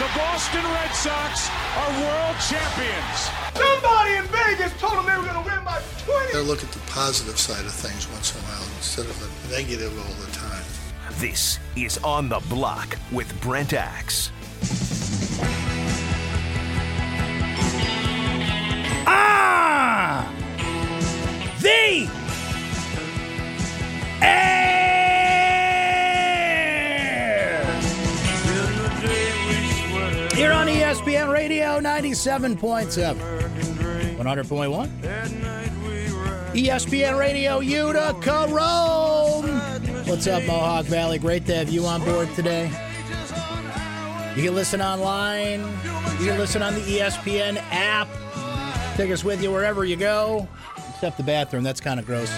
The Boston Red Sox are world champions. Somebody in Vegas told them they were going to win by 20. Gotta look at the positive side of things once in a while instead of the negative all the time. This is On the Block with Brent Axe. Radio 97.7, 100.1. ESPN Radio Utica Rome. What's up, Mohawk Valley? Great to have you on board today. You can listen online. You can listen on the ESPN app. Take us with you wherever you go, except the bathroom. That's kind of gross.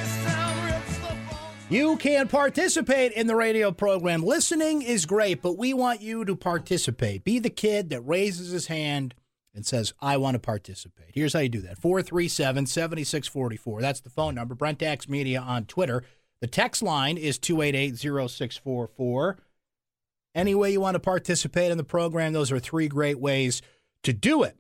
You can participate in the radio program. Listening is great, but we want you to participate. Be the kid that raises his hand and says, I want to participate. Here's how you do that 437 7644. That's the phone number. Brent Axe Media on Twitter. The text line is 288 0644. Any way you want to participate in the program, those are three great ways to do it.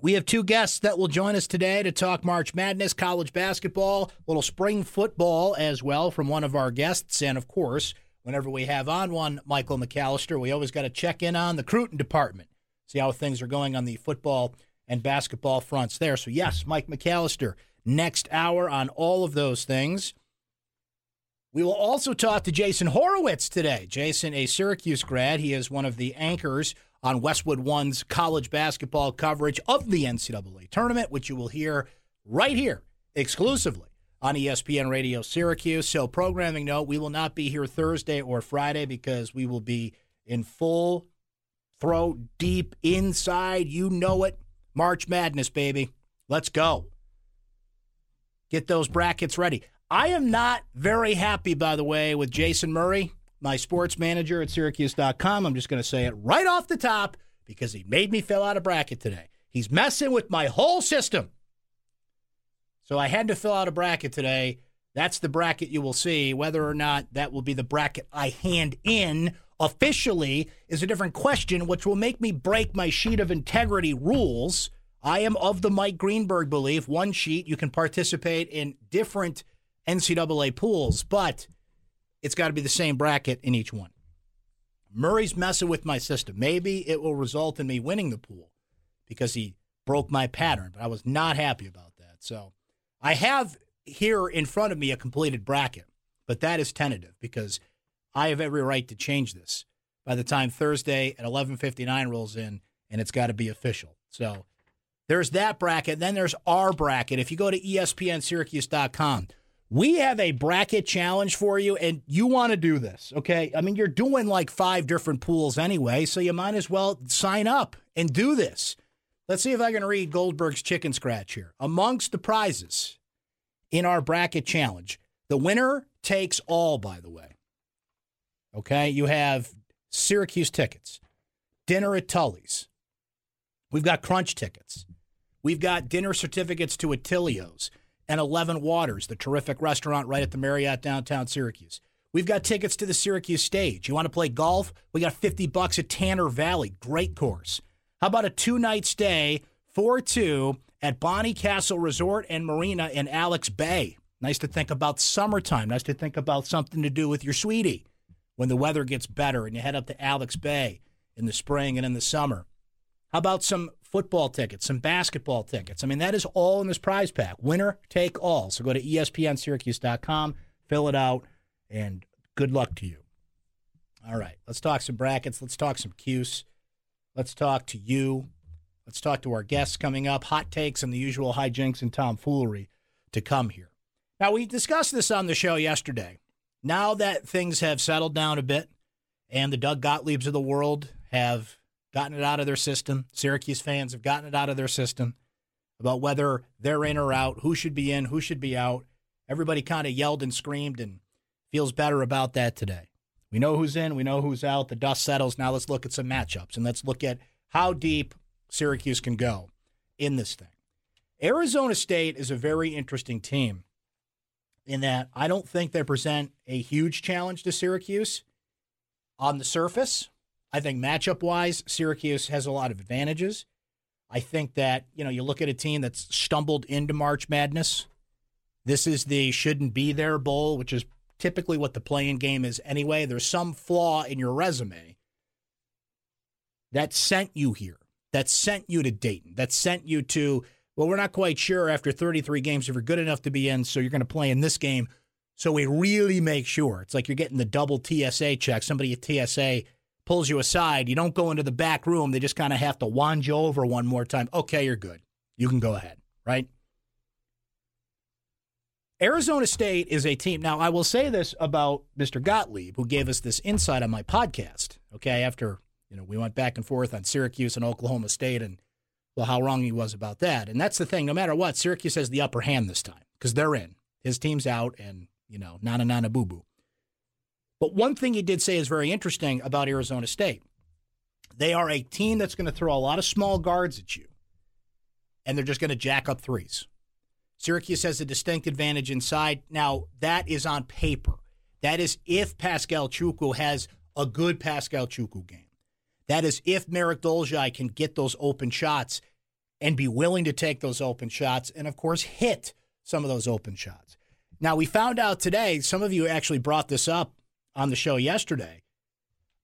We have two guests that will join us today to talk March Madness, college basketball, little spring football as well from one of our guests. And of course, whenever we have on one Michael McAllister, we always got to check in on the recruiting department, see how things are going on the football and basketball fronts there. So, yes, Mike McAllister next hour on all of those things. We will also talk to Jason Horowitz today. Jason, a Syracuse grad, he is one of the anchors on Westwood One's college basketball coverage of the NCAA tournament, which you will hear right here exclusively on ESPN Radio Syracuse. So, programming note, we will not be here Thursday or Friday because we will be in full throat deep inside. You know it. March Madness, baby. Let's go. Get those brackets ready. I am not very happy, by the way, with Jason Murray, my sports manager at Syracuse.com. I'm just going to say it right off the top because he made me fill out a bracket today. He's messing with my whole system. So I had to fill out a bracket today. That's the bracket you will see. Whether or not that will be the bracket I hand in officially is a different question, which will make me break my sheet of integrity rules. I am of the Mike Greenberg belief one sheet, you can participate in different NCAA pools, but it's got to be the same bracket in each one. Murray's messing with my system. Maybe it will result in me winning the pool because he broke my pattern, but I was not happy about that. So I have here in front of me a completed bracket, but that is tentative because I have every right to change this by the time Thursday at 11:59 rolls in and it's got to be official. So there's that bracket, then there's our bracket. If you go to espnsyracuse.com, we have a bracket challenge for you, and you want to do this, okay? I mean, you're doing like five different pools anyway, so you might as well sign up and do this. Let's see if I can read Goldberg's chicken scratch here. Amongst the prizes in our bracket challenge, the winner takes all, by the way. Okay, you have Syracuse tickets, dinner at Tully's. We've got crunch tickets. We've got dinner certificates to Attilio's and 11 Waters, the terrific restaurant right at the Marriott downtown Syracuse. We've got tickets to the Syracuse stage. You want to play golf? We got 50 bucks at Tanner Valley. Great course. How about a two-night stay, 4-2 at Bonnie Castle Resort and Marina in Alex Bay? Nice to think about summertime. Nice to think about something to do with your sweetie when the weather gets better and you head up to Alex Bay in the spring and in the summer. How about some football tickets, some basketball tickets? I mean, that is all in this prize pack. Winner take all. So go to espnsyracuse.com, fill it out, and good luck to you. All right, let's talk some brackets. Let's talk some Cuse. Let's talk to you. Let's talk to our guests coming up. Hot takes and the usual hijinks and tomfoolery to come here. Now, we discussed this on the show yesterday. Now that things have settled down a bit and the Doug Gottliebs of the world have gotten it out of their system, Syracuse fans have gotten it out of their system about whether they're in or out, who should be in, who should be out. Everybody kind of yelled and screamed and feels better about that today. We know who's in, we know who's out. The dust settles. Now let's look at some matchups and let's look at how deep Syracuse can go in this thing. Arizona State is a very interesting team in that I don't think they present a huge challenge to Syracuse on the surface. I think matchup wise, Syracuse has a lot of advantages. I think that, you know, you look at a team that's stumbled into March Madness. This is the shouldn't be there bowl, which is typically what the playing game is anyway. There's some flaw in your resume that sent you here, that sent you to Dayton, that sent you to, well, we're not quite sure after 33 games if you're good enough to be in, so you're going to play in this game. So we really make sure. It's like you're getting the double TSA check. Somebody at TSA pulls you aside. You don't go into the back room. They just kind of have to wand you over one more time. Okay, you're good. You can go ahead, right? Arizona State is a team. Now, I will say this about Mr. Gottlieb, who gave us this insight on my podcast. Okay, after you know we went back and forth on Syracuse and Oklahoma State, and well, how wrong he was about that. And that's the thing. No matter what, Syracuse has the upper hand this time because they're in. His team's out, and you know, nana nana boo boo. But one thing he did say is very interesting about Arizona State. They are a team that's going to throw a lot of small guards at you, and they're just going to jack up threes. Syracuse has a distinct advantage inside. Now, that is on paper. That is if Pascal Chukwu has a good Pascal Chukwu game. That is if Marek Dolezaj can get those open shots and be willing to take those open shots and, of course, hit some of those open shots. Now, we found out today, some of you actually brought this up on the show yesterday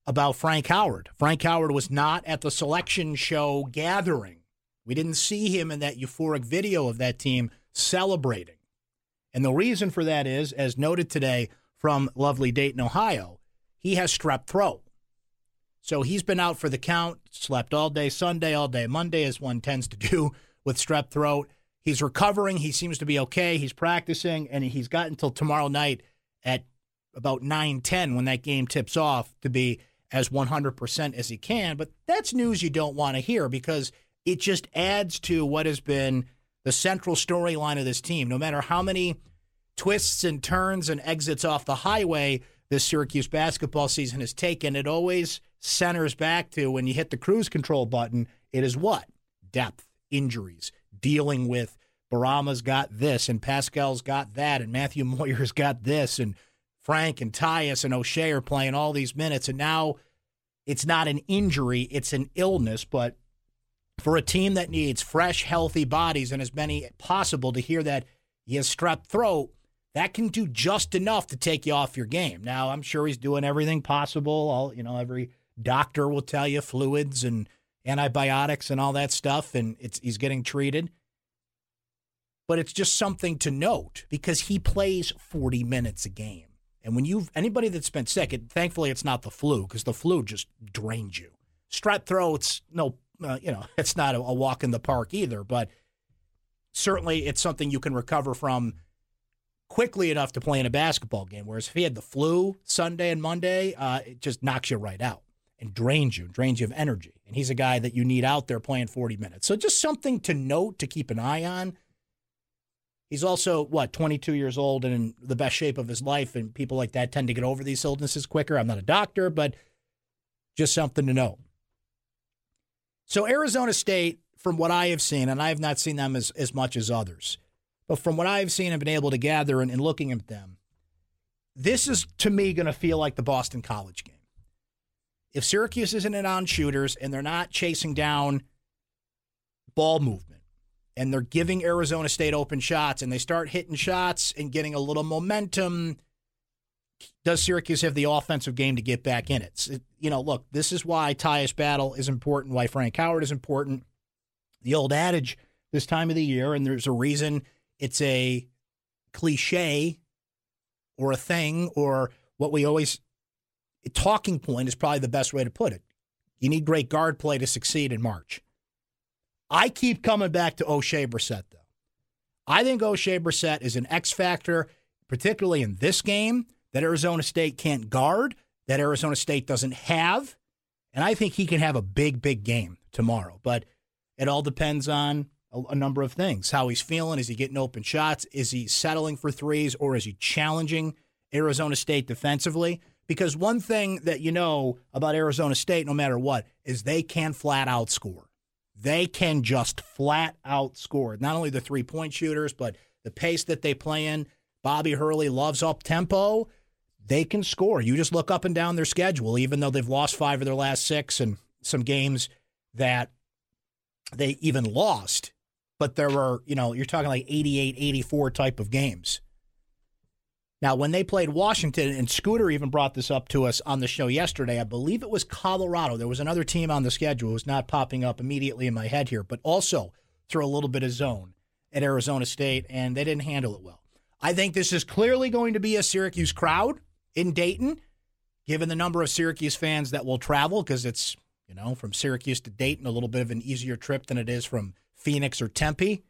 about Frank Howard. Frank Howard was not at the selection show gathering. We didn't see him in that euphoric video of that team celebrating. And the reason for that is, as noted today from lovely Dayton, Ohio, he has strep throat. So he's been out for the count, slept all day Sunday, all day Monday, as one tends to do with strep throat. He's recovering. He seems to be okay. He's practicing, and he's got until tomorrow night at about 9 10 when that game tips off to be as 100% as he can. But that's news you don't want to hear because it just adds to what has been the central storyline of this team. No matter how many twists and turns and exits off the highway this Syracuse basketball season has taken, it always centers back to when you hit the cruise control button, it is what? Depth, injuries, dealing with Bourama's got this and Pascal's got that and Matthew Moyer's got this and Frank and Tyus and Oshae are playing all these minutes and now it's not an injury, it's an illness, but for a team that needs fresh, healthy bodies and as many possible to hear that he has strep throat, that can do just enough to take you off your game. Now, I'm sure he's doing everything possible. All you know, every doctor will tell you fluids and antibiotics and all that stuff, and it's he's getting treated. But it's just something to note because he plays 40 minutes a game. And when you've anybody that's been sick, it, thankfully it's not the flu because the flu just drains you. Strep throat's no uh, you know, it's not a, a walk in the park either, but certainly it's something you can recover from quickly enough to play in a basketball game. Whereas if he had the flu Sunday and Monday, uh, it just knocks you right out and drains you, drains you of energy. And he's a guy that you need out there playing 40 minutes. So just something to note to keep an eye on. He's also, what, 22 years old and in the best shape of his life. And people like that tend to get over these illnesses quicker. I'm not a doctor, but just something to know. So Arizona State, from what I have seen, and I have not seen them as, as much as others, but from what I've seen and been able to gather and, and looking at them, this is to me going to feel like the Boston College game. If Syracuse isn't in on shooters and they're not chasing down ball movement and they're giving Arizona State open shots and they start hitting shots and getting a little momentum does Syracuse have the offensive game to get back in it? you know, look, this is why Tyus Battle is important, why Frank Howard is important. The old adage this time of the year, and there's a reason it's a cliche or a thing or what we always talking point is probably the best way to put it. You need great guard play to succeed in March. I keep coming back to Oshae Brissett, though. I think Oshae Brissett is an X factor, particularly in this game, that Arizona State can't guard, that Arizona State doesn't have. And I think he can have a big, big game tomorrow. But it all depends on a, a number of things how he's feeling. Is he getting open shots? Is he settling for threes or is he challenging Arizona State defensively? Because one thing that you know about Arizona State, no matter what, is they can flat out score. They can just flat out score. Not only the three point shooters, but the pace that they play in. Bobby Hurley loves up tempo. They can score. You just look up and down their schedule, even though they've lost five of their last six and some games that they even lost. But there were, you know, you're talking like 88, 84 type of games. Now, when they played Washington, and Scooter even brought this up to us on the show yesterday, I believe it was Colorado. There was another team on the schedule who's not popping up immediately in my head here, but also threw a little bit of zone at Arizona State, and they didn't handle it well. I think this is clearly going to be a Syracuse crowd in Dayton, given the number of Syracuse fans that will travel, because it's, you know, from Syracuse to Dayton, a little bit of an easier trip than it is from Phoenix or Tempe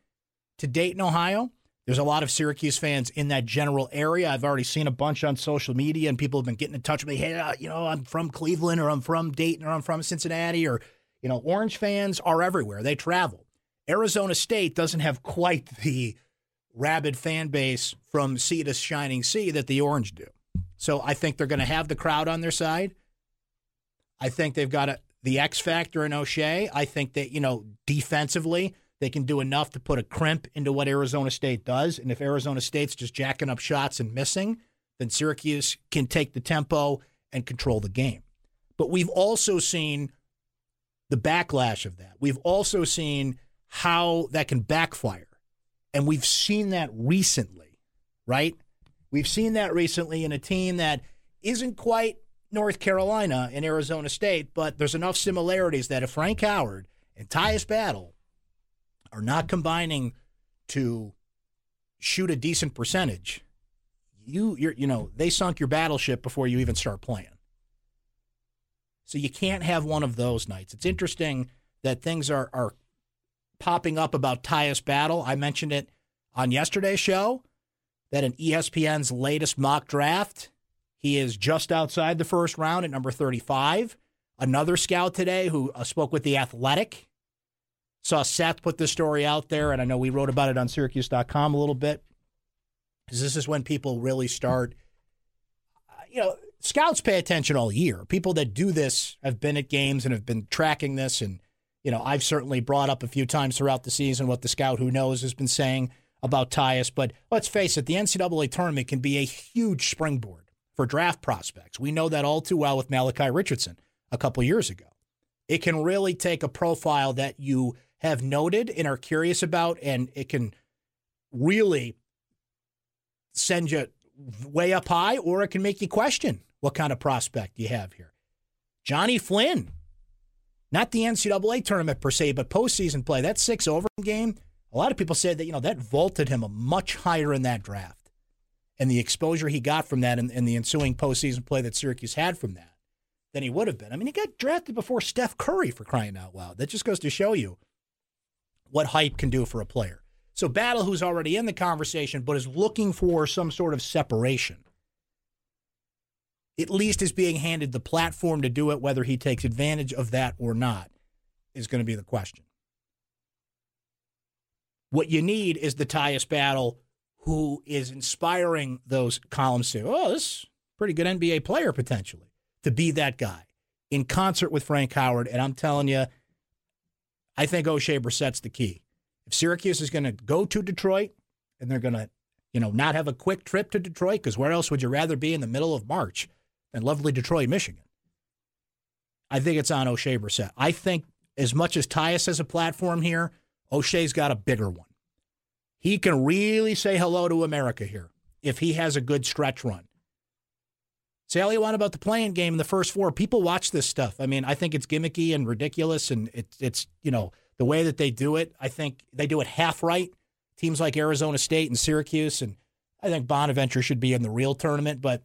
to Dayton, Ohio. There's a lot of Syracuse fans in that general area. I've already seen a bunch on social media, and people have been getting in touch with me. Hey, uh, you know, I'm from Cleveland, or I'm from Dayton, or I'm from Cincinnati, or you know, Orange fans are everywhere. They travel. Arizona State doesn't have quite the rabid fan base from sea to shining sea that the Orange do. So I think they're going to have the crowd on their side. I think they've got a, the X factor in Oshae. I think that you know defensively they can do enough to put a crimp into what Arizona State does. And if Arizona State's just jacking up shots and missing, then Syracuse can take the tempo and control the game. But we've also seen the backlash of that. We've also seen how that can backfire. And we've seen that recently, right? We've seen that recently in a team that isn't quite North Carolina and Arizona State, but there's enough similarities that if Frank Howard and Tyus Battle are not combining to shoot a decent percentage, you you're you know they sunk your battleship before you even start playing. So you can't have one of those nights. It's interesting that things are are popping up about Tyus Battle. I mentioned it on yesterday's show that in ESPN's latest mock draft, he is just outside the first round at number 35. Another scout today who uh, spoke with The Athletic Saw Seth put this story out there, and I know we wrote about it on Syracuse.com a little bit. Because this is when people really start, you know, scouts pay attention all year. People that do this have been at games and have been tracking this. And, you know, I've certainly brought up a few times throughout the season what the scout who knows has been saying about Tyus. But let's face it, the NCAA tournament can be a huge springboard for draft prospects. We know that all too well with Malachi Richardson a couple years ago. It can really take a profile that you have noted and are curious about, and it can really send you way up high, or it can make you question what kind of prospect you have here. Johnny Flynn, not the NCAA tournament per se, but postseason play. That six over game, a lot of people said that, you know, that vaulted him much higher in that draft. And the exposure he got from that and, and the ensuing postseason play that Syracuse had from that than he would have been. I mean, he got drafted before Steph Curry for crying out loud. That just goes to show you what hype can do for a player. So Battle, who's already in the conversation, but is looking for some sort of separation, at least is being handed the platform to do it, whether he takes advantage of that or not, is going to be the question. What you need is the Tyus Battle who is inspiring those columns to, oh, this pretty good NBA player potentially, to be that guy in concert with Frank Howard. And I'm telling you, I think Oshae Brissett's the key. If Syracuse is going to go to Detroit and they're going to, you know, not have a quick trip to Detroit, because where else would you rather be in the middle of March than lovely Detroit, Michigan? I think it's on O'Shea Brissett. I think as much as Tyus has a platform here, Oshae's got a bigger one. He can really say hello to America here if he has a good stretch run. Say all you want about the playing game in the first four. People watch this stuff. I mean, I think it's gimmicky and ridiculous, and it's it's you know the way that they do it. I think they do it half right. Teams like Arizona State and Syracuse, and I think Bonaventure should be in the real tournament. But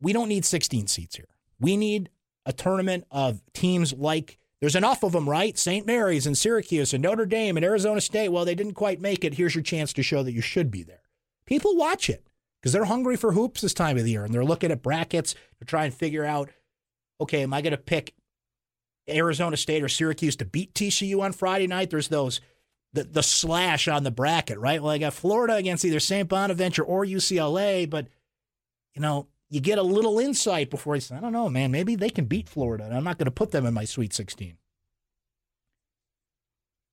we don't need 16 seats here. We need a tournament of teams like There's enough of them, right? St. Mary's and Syracuse and Notre Dame and Arizona State. Well, they didn't quite make it. Here's your chance to show that you should be there. People watch it because they're hungry for hoops this time of the year and they're looking at brackets to try and figure out okay, am I going to pick Arizona State or Syracuse to beat TCU on Friday night? There's those the, the slash on the bracket, right? Well, I got Florida against either St. Bonaventure or UCLA, but you know, you get a little insight before you say, I don't know, man, maybe they can beat Florida, and I'm not going to put them in my Sweet 16.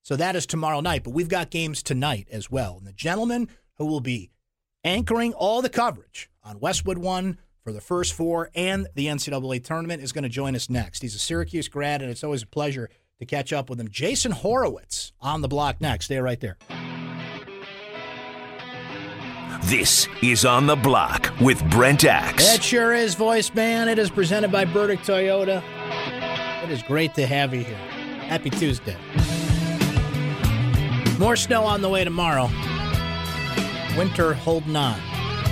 So that is tomorrow night, but we've got games tonight as well. And the gentleman who will be anchoring all the coverage on Westwood One for the first four and the NCAA tournament is going to join us next. He's a Syracuse grad, and it's always a pleasure to catch up with him. Jason Horowitz on the block next. Stay right there. This is On the Block with Brent Axe. It sure is, voice man. It is presented by Burdick Toyota. It is great to have you here. Happy Tuesday. More snow on the way tomorrow. Winter holding on.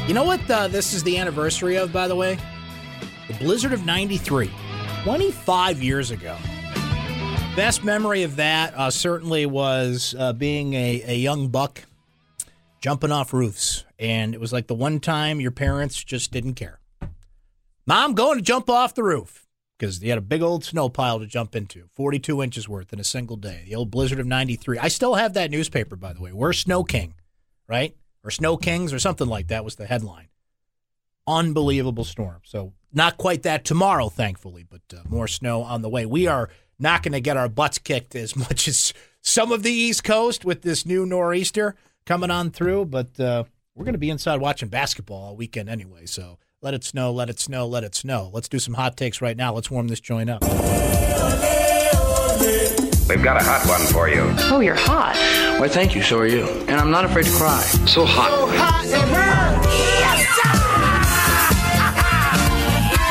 You know what uh, this is the anniversary of, by the way? The blizzard of 93. 25 years ago. Best memory of that uh, certainly was uh, being a, a young buck jumping off roofs. And it was like the one time your parents just didn't care. Mom, going to jump off the roof because he had a big old snow pile to jump into, 42 inches worth in a single day. The old blizzard of 93. I still have that newspaper, by the way. We're Snow King, right? Or Snow Kings or something like that was the headline. Unbelievable storm. So, not quite that tomorrow, thankfully, but uh, more snow on the way. We are not going to get our butts kicked as much as some of the East Coast with this new nor'easter coming on through, but uh, we're going to be inside watching basketball all weekend anyway. So let it snow, let it snow, let it snow. Let's do some hot takes right now. Let's warm this joint up. We've got a hot one for you. Oh, you're hot. Why, thank you. So are you. And I'm not afraid to cry. So hot. So hot it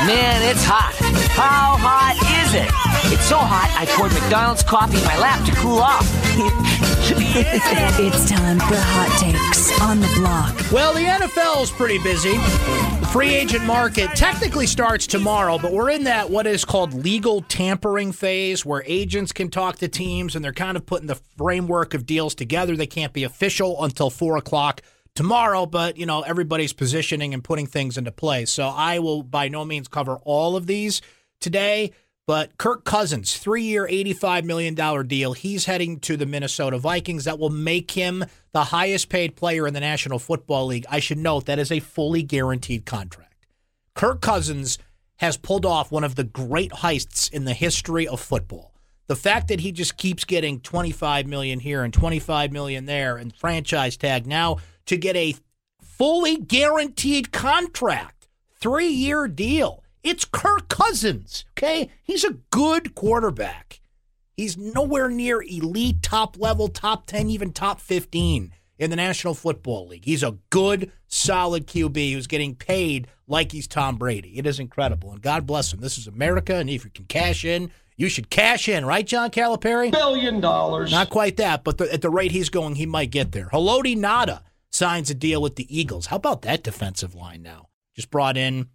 Man, it's hot. How hot is it? It's so hot, I poured McDonald's coffee in my lap to cool off. it's time for hot takes on the block. Well, the NFL is pretty busy. The free agent market technically starts tomorrow, but we're in that what is called legal tampering phase where agents can talk to teams and they're kind of putting the framework of deals together. They can't be official until four o'clock tomorrow, but you know, everybody's positioning and putting things into place. So I will by no means cover all of these today. But Kirk Cousins, three year, $85 million deal. He's heading to the Minnesota Vikings. That will make him the highest paid player in the National Football League. I should note that is a fully guaranteed contract. Kirk Cousins has pulled off one of the great heists in the history of football. The fact that he just keeps getting 25 million here and 25 million there and franchise tag now to get a fully guaranteed contract, three year deal it's Kirk Cousins, okay? He's a good quarterback. He's nowhere near elite, top level, top 10, even top 15 in the National Football League. He's a good, solid QB who's getting paid like he's Tom Brady. It is incredible. And God bless him. This is America, and if you can cash in, you should cash in, right, John Calipari? Billion dollars. Not quite that, but the, at the rate he's going, he might get there. Haloti Ngata signs a deal with the Eagles. How about that defensive line now? Just brought in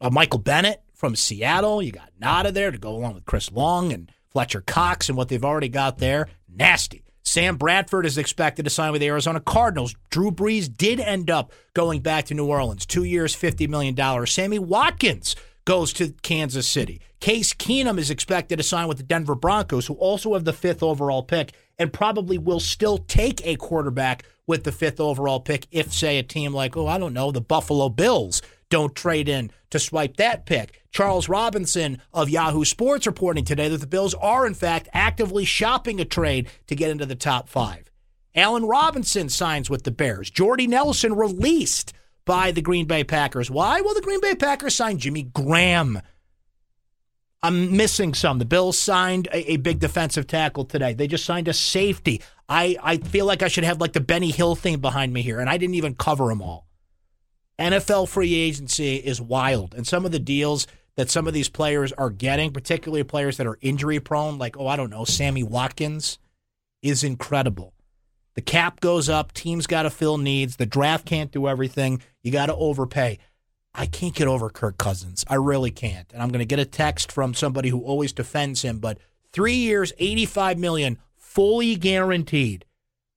uh, Michael Bennett from Seattle. You got Ngata there to go along with Chris Long and Fletcher Cox and what they've already got there. Nasty. Sam Bradford is expected to sign with the Arizona Cardinals. Drew Brees did end up going back to New Orleans. Two years, $50 million. Sammy Watkins goes to Kansas City. Case Keenum is expected to sign with the Denver Broncos, who also have the fifth overall pick and probably will still take a quarterback with the fifth overall pick if, say, a team like, oh, I don't know, the Buffalo Bills don't trade in to swipe that pick. Charles Robinson of Yahoo Sports reporting today that the Bills are, in fact, actively shopping a trade to get into the top five. Allen Robinson signs with the Bears. Jordy Nelson released by the Green Bay Packers. Why? Well, the Green Bay Packers signed Jimmy Graham. I'm missing some. The Bills signed a, a, big defensive tackle today. They just signed a safety. I, I feel like I should have like the Benny Hill thing behind me here, and I didn't even cover them all. NFL free agency is wild. And some of the deals that some of these players are getting, particularly players that are injury prone, like, oh, I don't know, Sammy Watkins, is incredible. The cap goes up, teams got to fill needs, the draft can't do everything, you got to overpay. I can't get over Kirk Cousins. I really can't. And I'm going to get a text from somebody who always defends him, but 3 years, 85 million fully guaranteed.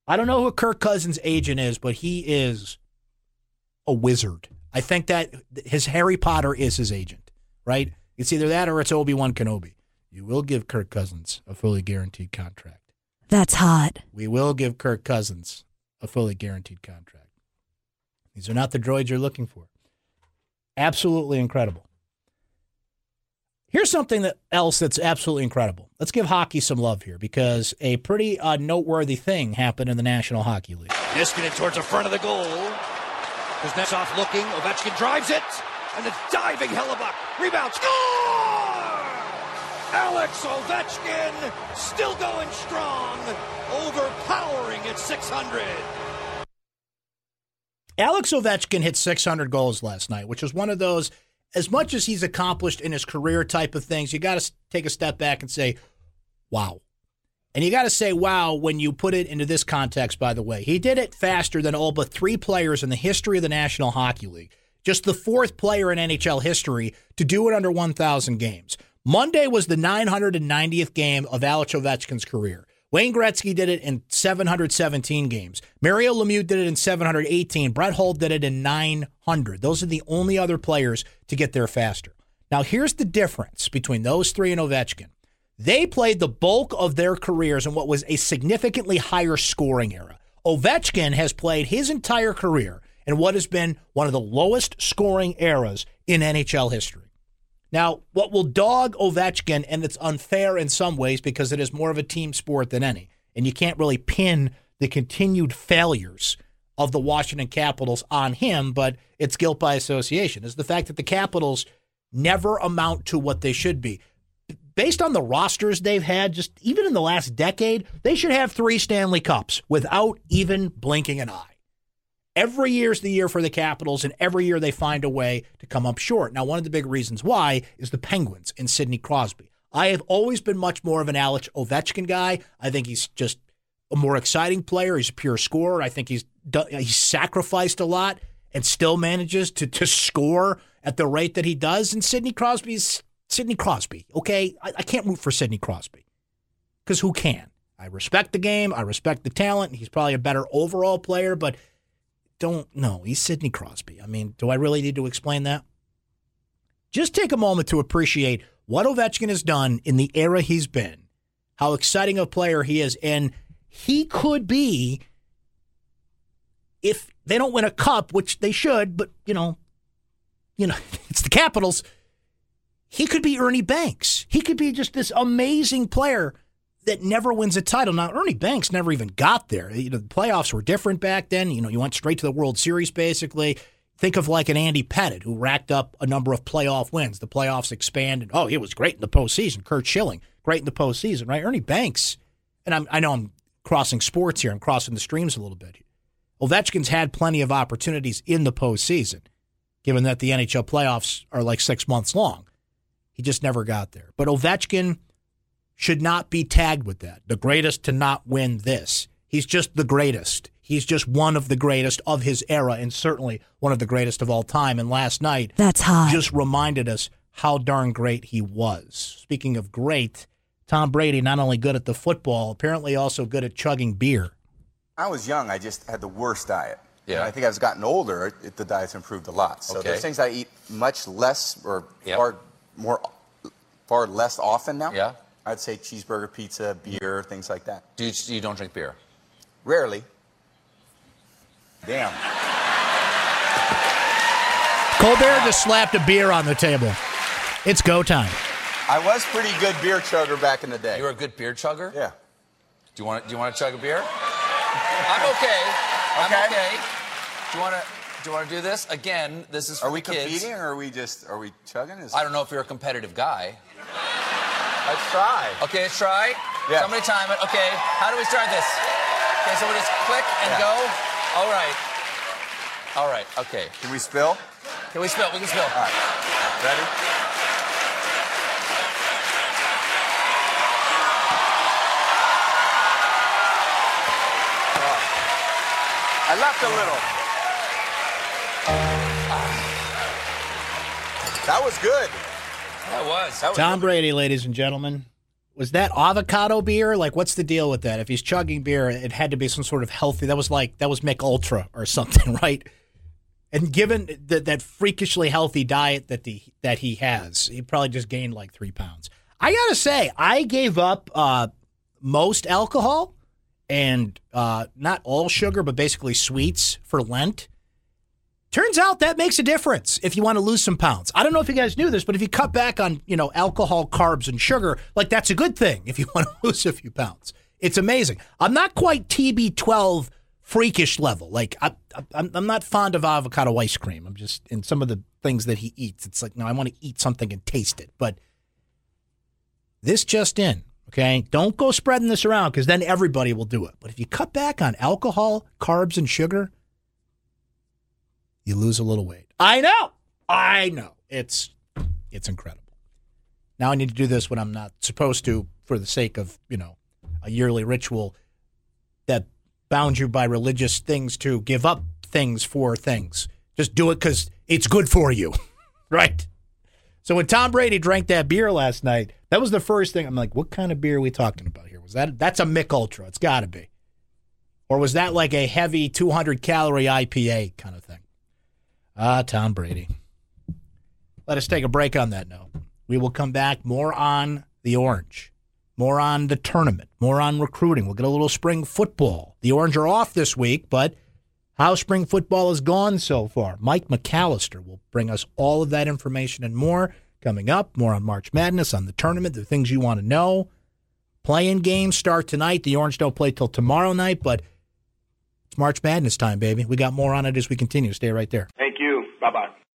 I don't know who Kirk Cousins' agent is, but he is a wizard. I think that his Harry Potter is his agent, right? It's either that or it's Obi Wan Kenobi. You will give Kirk Cousins a fully guaranteed contract. That's hot. We will give Kirk Cousins a fully guaranteed contract. These are not the droids you're looking for. Absolutely incredible. Here's something that else that's absolutely incredible. Let's give hockey some love here because a pretty uh, noteworthy thing happened in the National Hockey League. Niskanen towards the front of the goal. Kuznetsov looking. Ovechkin drives it. And the diving Hellebuyck. Rebound. Score! Alex Ovechkin still going strong. Overpowering at 600. Alex Ovechkin hit 600 goals last night, which is one of those, as much as he's accomplished in his career type of things, you got to take a step back and say, wow. And you got to say, wow, when you put it into this context, by the way. He did it faster than all but three players in the history of the National Hockey League. Just the fourth player in NHL history to do it under 1,000 games. Monday was the 990th game of Alex Ovechkin's career. Wayne Gretzky did it in 717 games. Mario Lemieux did it in 718. Brett Hull did it in 900. Those are the only other players to get there faster. Now, here's the difference between those three and Ovechkin. They played the bulk of their careers in what was a significantly higher scoring era. Ovechkin has played his entire career in what has been one of the lowest scoring eras in NHL history. Now, what will dog Ovechkin, and it's unfair in some ways because it is more of a team sport than any, and you can't really pin the continued failures of the Washington Capitals on him, but it's guilt by association, is the fact that the Capitals never amount to what they should be. Based on the rosters they've had, just even in the last decade, they should have three Stanley Cups without even blinking an eye. Every year's the year for the Capitals, and every year they find a way to come up short. Now, one of the big reasons why is the Penguins and Sidney Crosby. I have always been much more of an Alex Ovechkin guy. I think he's just a more exciting player. He's a pure scorer. I think he's he's sacrificed a lot and still manages to to score at the rate that he does. And Sidney Crosby's Sidney Crosby. Okay, I, I can't root for Sidney Crosby because who can? I respect the game. I respect the talent. He's probably a better overall player, but don't know. He's Sidney Crosby. I mean, do I really need to explain that? Just take a moment to appreciate what Ovechkin has done in the era he's been, how exciting a player he is, and he could be, if they don't win a cup, which they should, but you know, you know, it's the Capitals. He could be Ernie Banks. He could be just this amazing player that never wins a title. Now, Ernie Banks never even got there. You know, the playoffs were different back then. You know, you went straight to the World Series basically. Think of like an Andy Pettitte who racked up a number of playoff wins. The playoffs expanded. Oh, he was great in the postseason. Curt Schilling, great in the postseason, right? Ernie Banks, and I'm, I know I'm crossing sports here. I'm crossing the streams a little bit. Ovechkin's had plenty of opportunities in the postseason, given that the NHL playoffs are like six months long. He just never got there. But Ovechkin should not be tagged with that. The greatest to not win this. He's just the greatest. He's just one of the greatest of his era and certainly one of the greatest of all time. And last night, that's hot. just reminded us how darn great he was. Speaking of great, Tom Brady, not only good at the football, apparently also good at chugging beer. I was young, I just had the worst diet. Yeah. And I think as I've gotten older, it, the diet's improved a lot. So okay. there's things I eat much less or yep. far more, far less often now. Yeah. I'd say cheeseburger, pizza, beer, things like that. Do you, you don't drink beer? Rarely. Damn. Colbert just slapped a beer on the table. It's go time. I was pretty good beer chugger back in the day. You were a good beer chugger? Yeah. Do you want to, do you want to chug a beer? I'm okay. I'm okay. okay. Do you want to do you want to do this again? This is for Are we kids. competing or are we just are we chugging? Is... I don't know if you're a competitive guy. Let's try. Okay, let's try. Yeah. Somebody time it. Okay, how do we start this? Okay, so we just click and yeah. go. All right. All right. Okay. Can we spill? Can we spill? We can spill. All right. Ready? Oh. I left a little. That was good. That was. That was Tom Brady, ladies and gentlemen. Was that avocado beer? Like, what's the deal with that? If he's chugging beer, it had to be some sort of healthy. That was like that was Mich Ultra or something, right? And given that that freakishly healthy diet that the that he has, he probably just gained like three pounds. I gotta say, I gave up uh, most alcohol and uh, not all sugar, but basically sweets for Lent. Turns out that makes a difference if you want to lose some pounds. I don't know if you guys knew this, but if you cut back on, you know, alcohol, carbs, and sugar, like that's a good thing if you want to lose a few pounds. It's amazing. I'm not quite TB12 freakish level. Like I, I, I'm not fond of avocado ice cream. I'm just in some of the things that he eats. It's like no, I want to eat something and taste it. But this just in, okay? Don't go spreading this around because then everybody will do it. But if you cut back on alcohol, carbs, and sugar you lose a little weight. I know. I know. It's it's incredible. Now I need to do this when I'm not supposed to for the sake of, you know, a yearly ritual that bound you by religious things to give up things for things. Just do it cuz it's good for you. right? So when Tom Brady drank that beer last night, that was the first thing I'm like, what kind of beer are we talking about here? Was that that's a Mich Ultra? It's got to be. Or was that like a heavy 200 calorie IPA kind of thing? Ah, Tom Brady. Let us take a break on that note. We will come back more on the Orange, more on the tournament, more on recruiting. We'll get a little spring football. The Orange are off this week, but how spring football has gone so far. Mike McAllister will bring us all of that information and more coming up. More on March Madness, on the tournament, the things you want to know. Playing games start tonight. The Orange don't play till tomorrow night, but it's March Madness time, baby. We got more on it as we continue. Stay right there. Thank. Bye bye.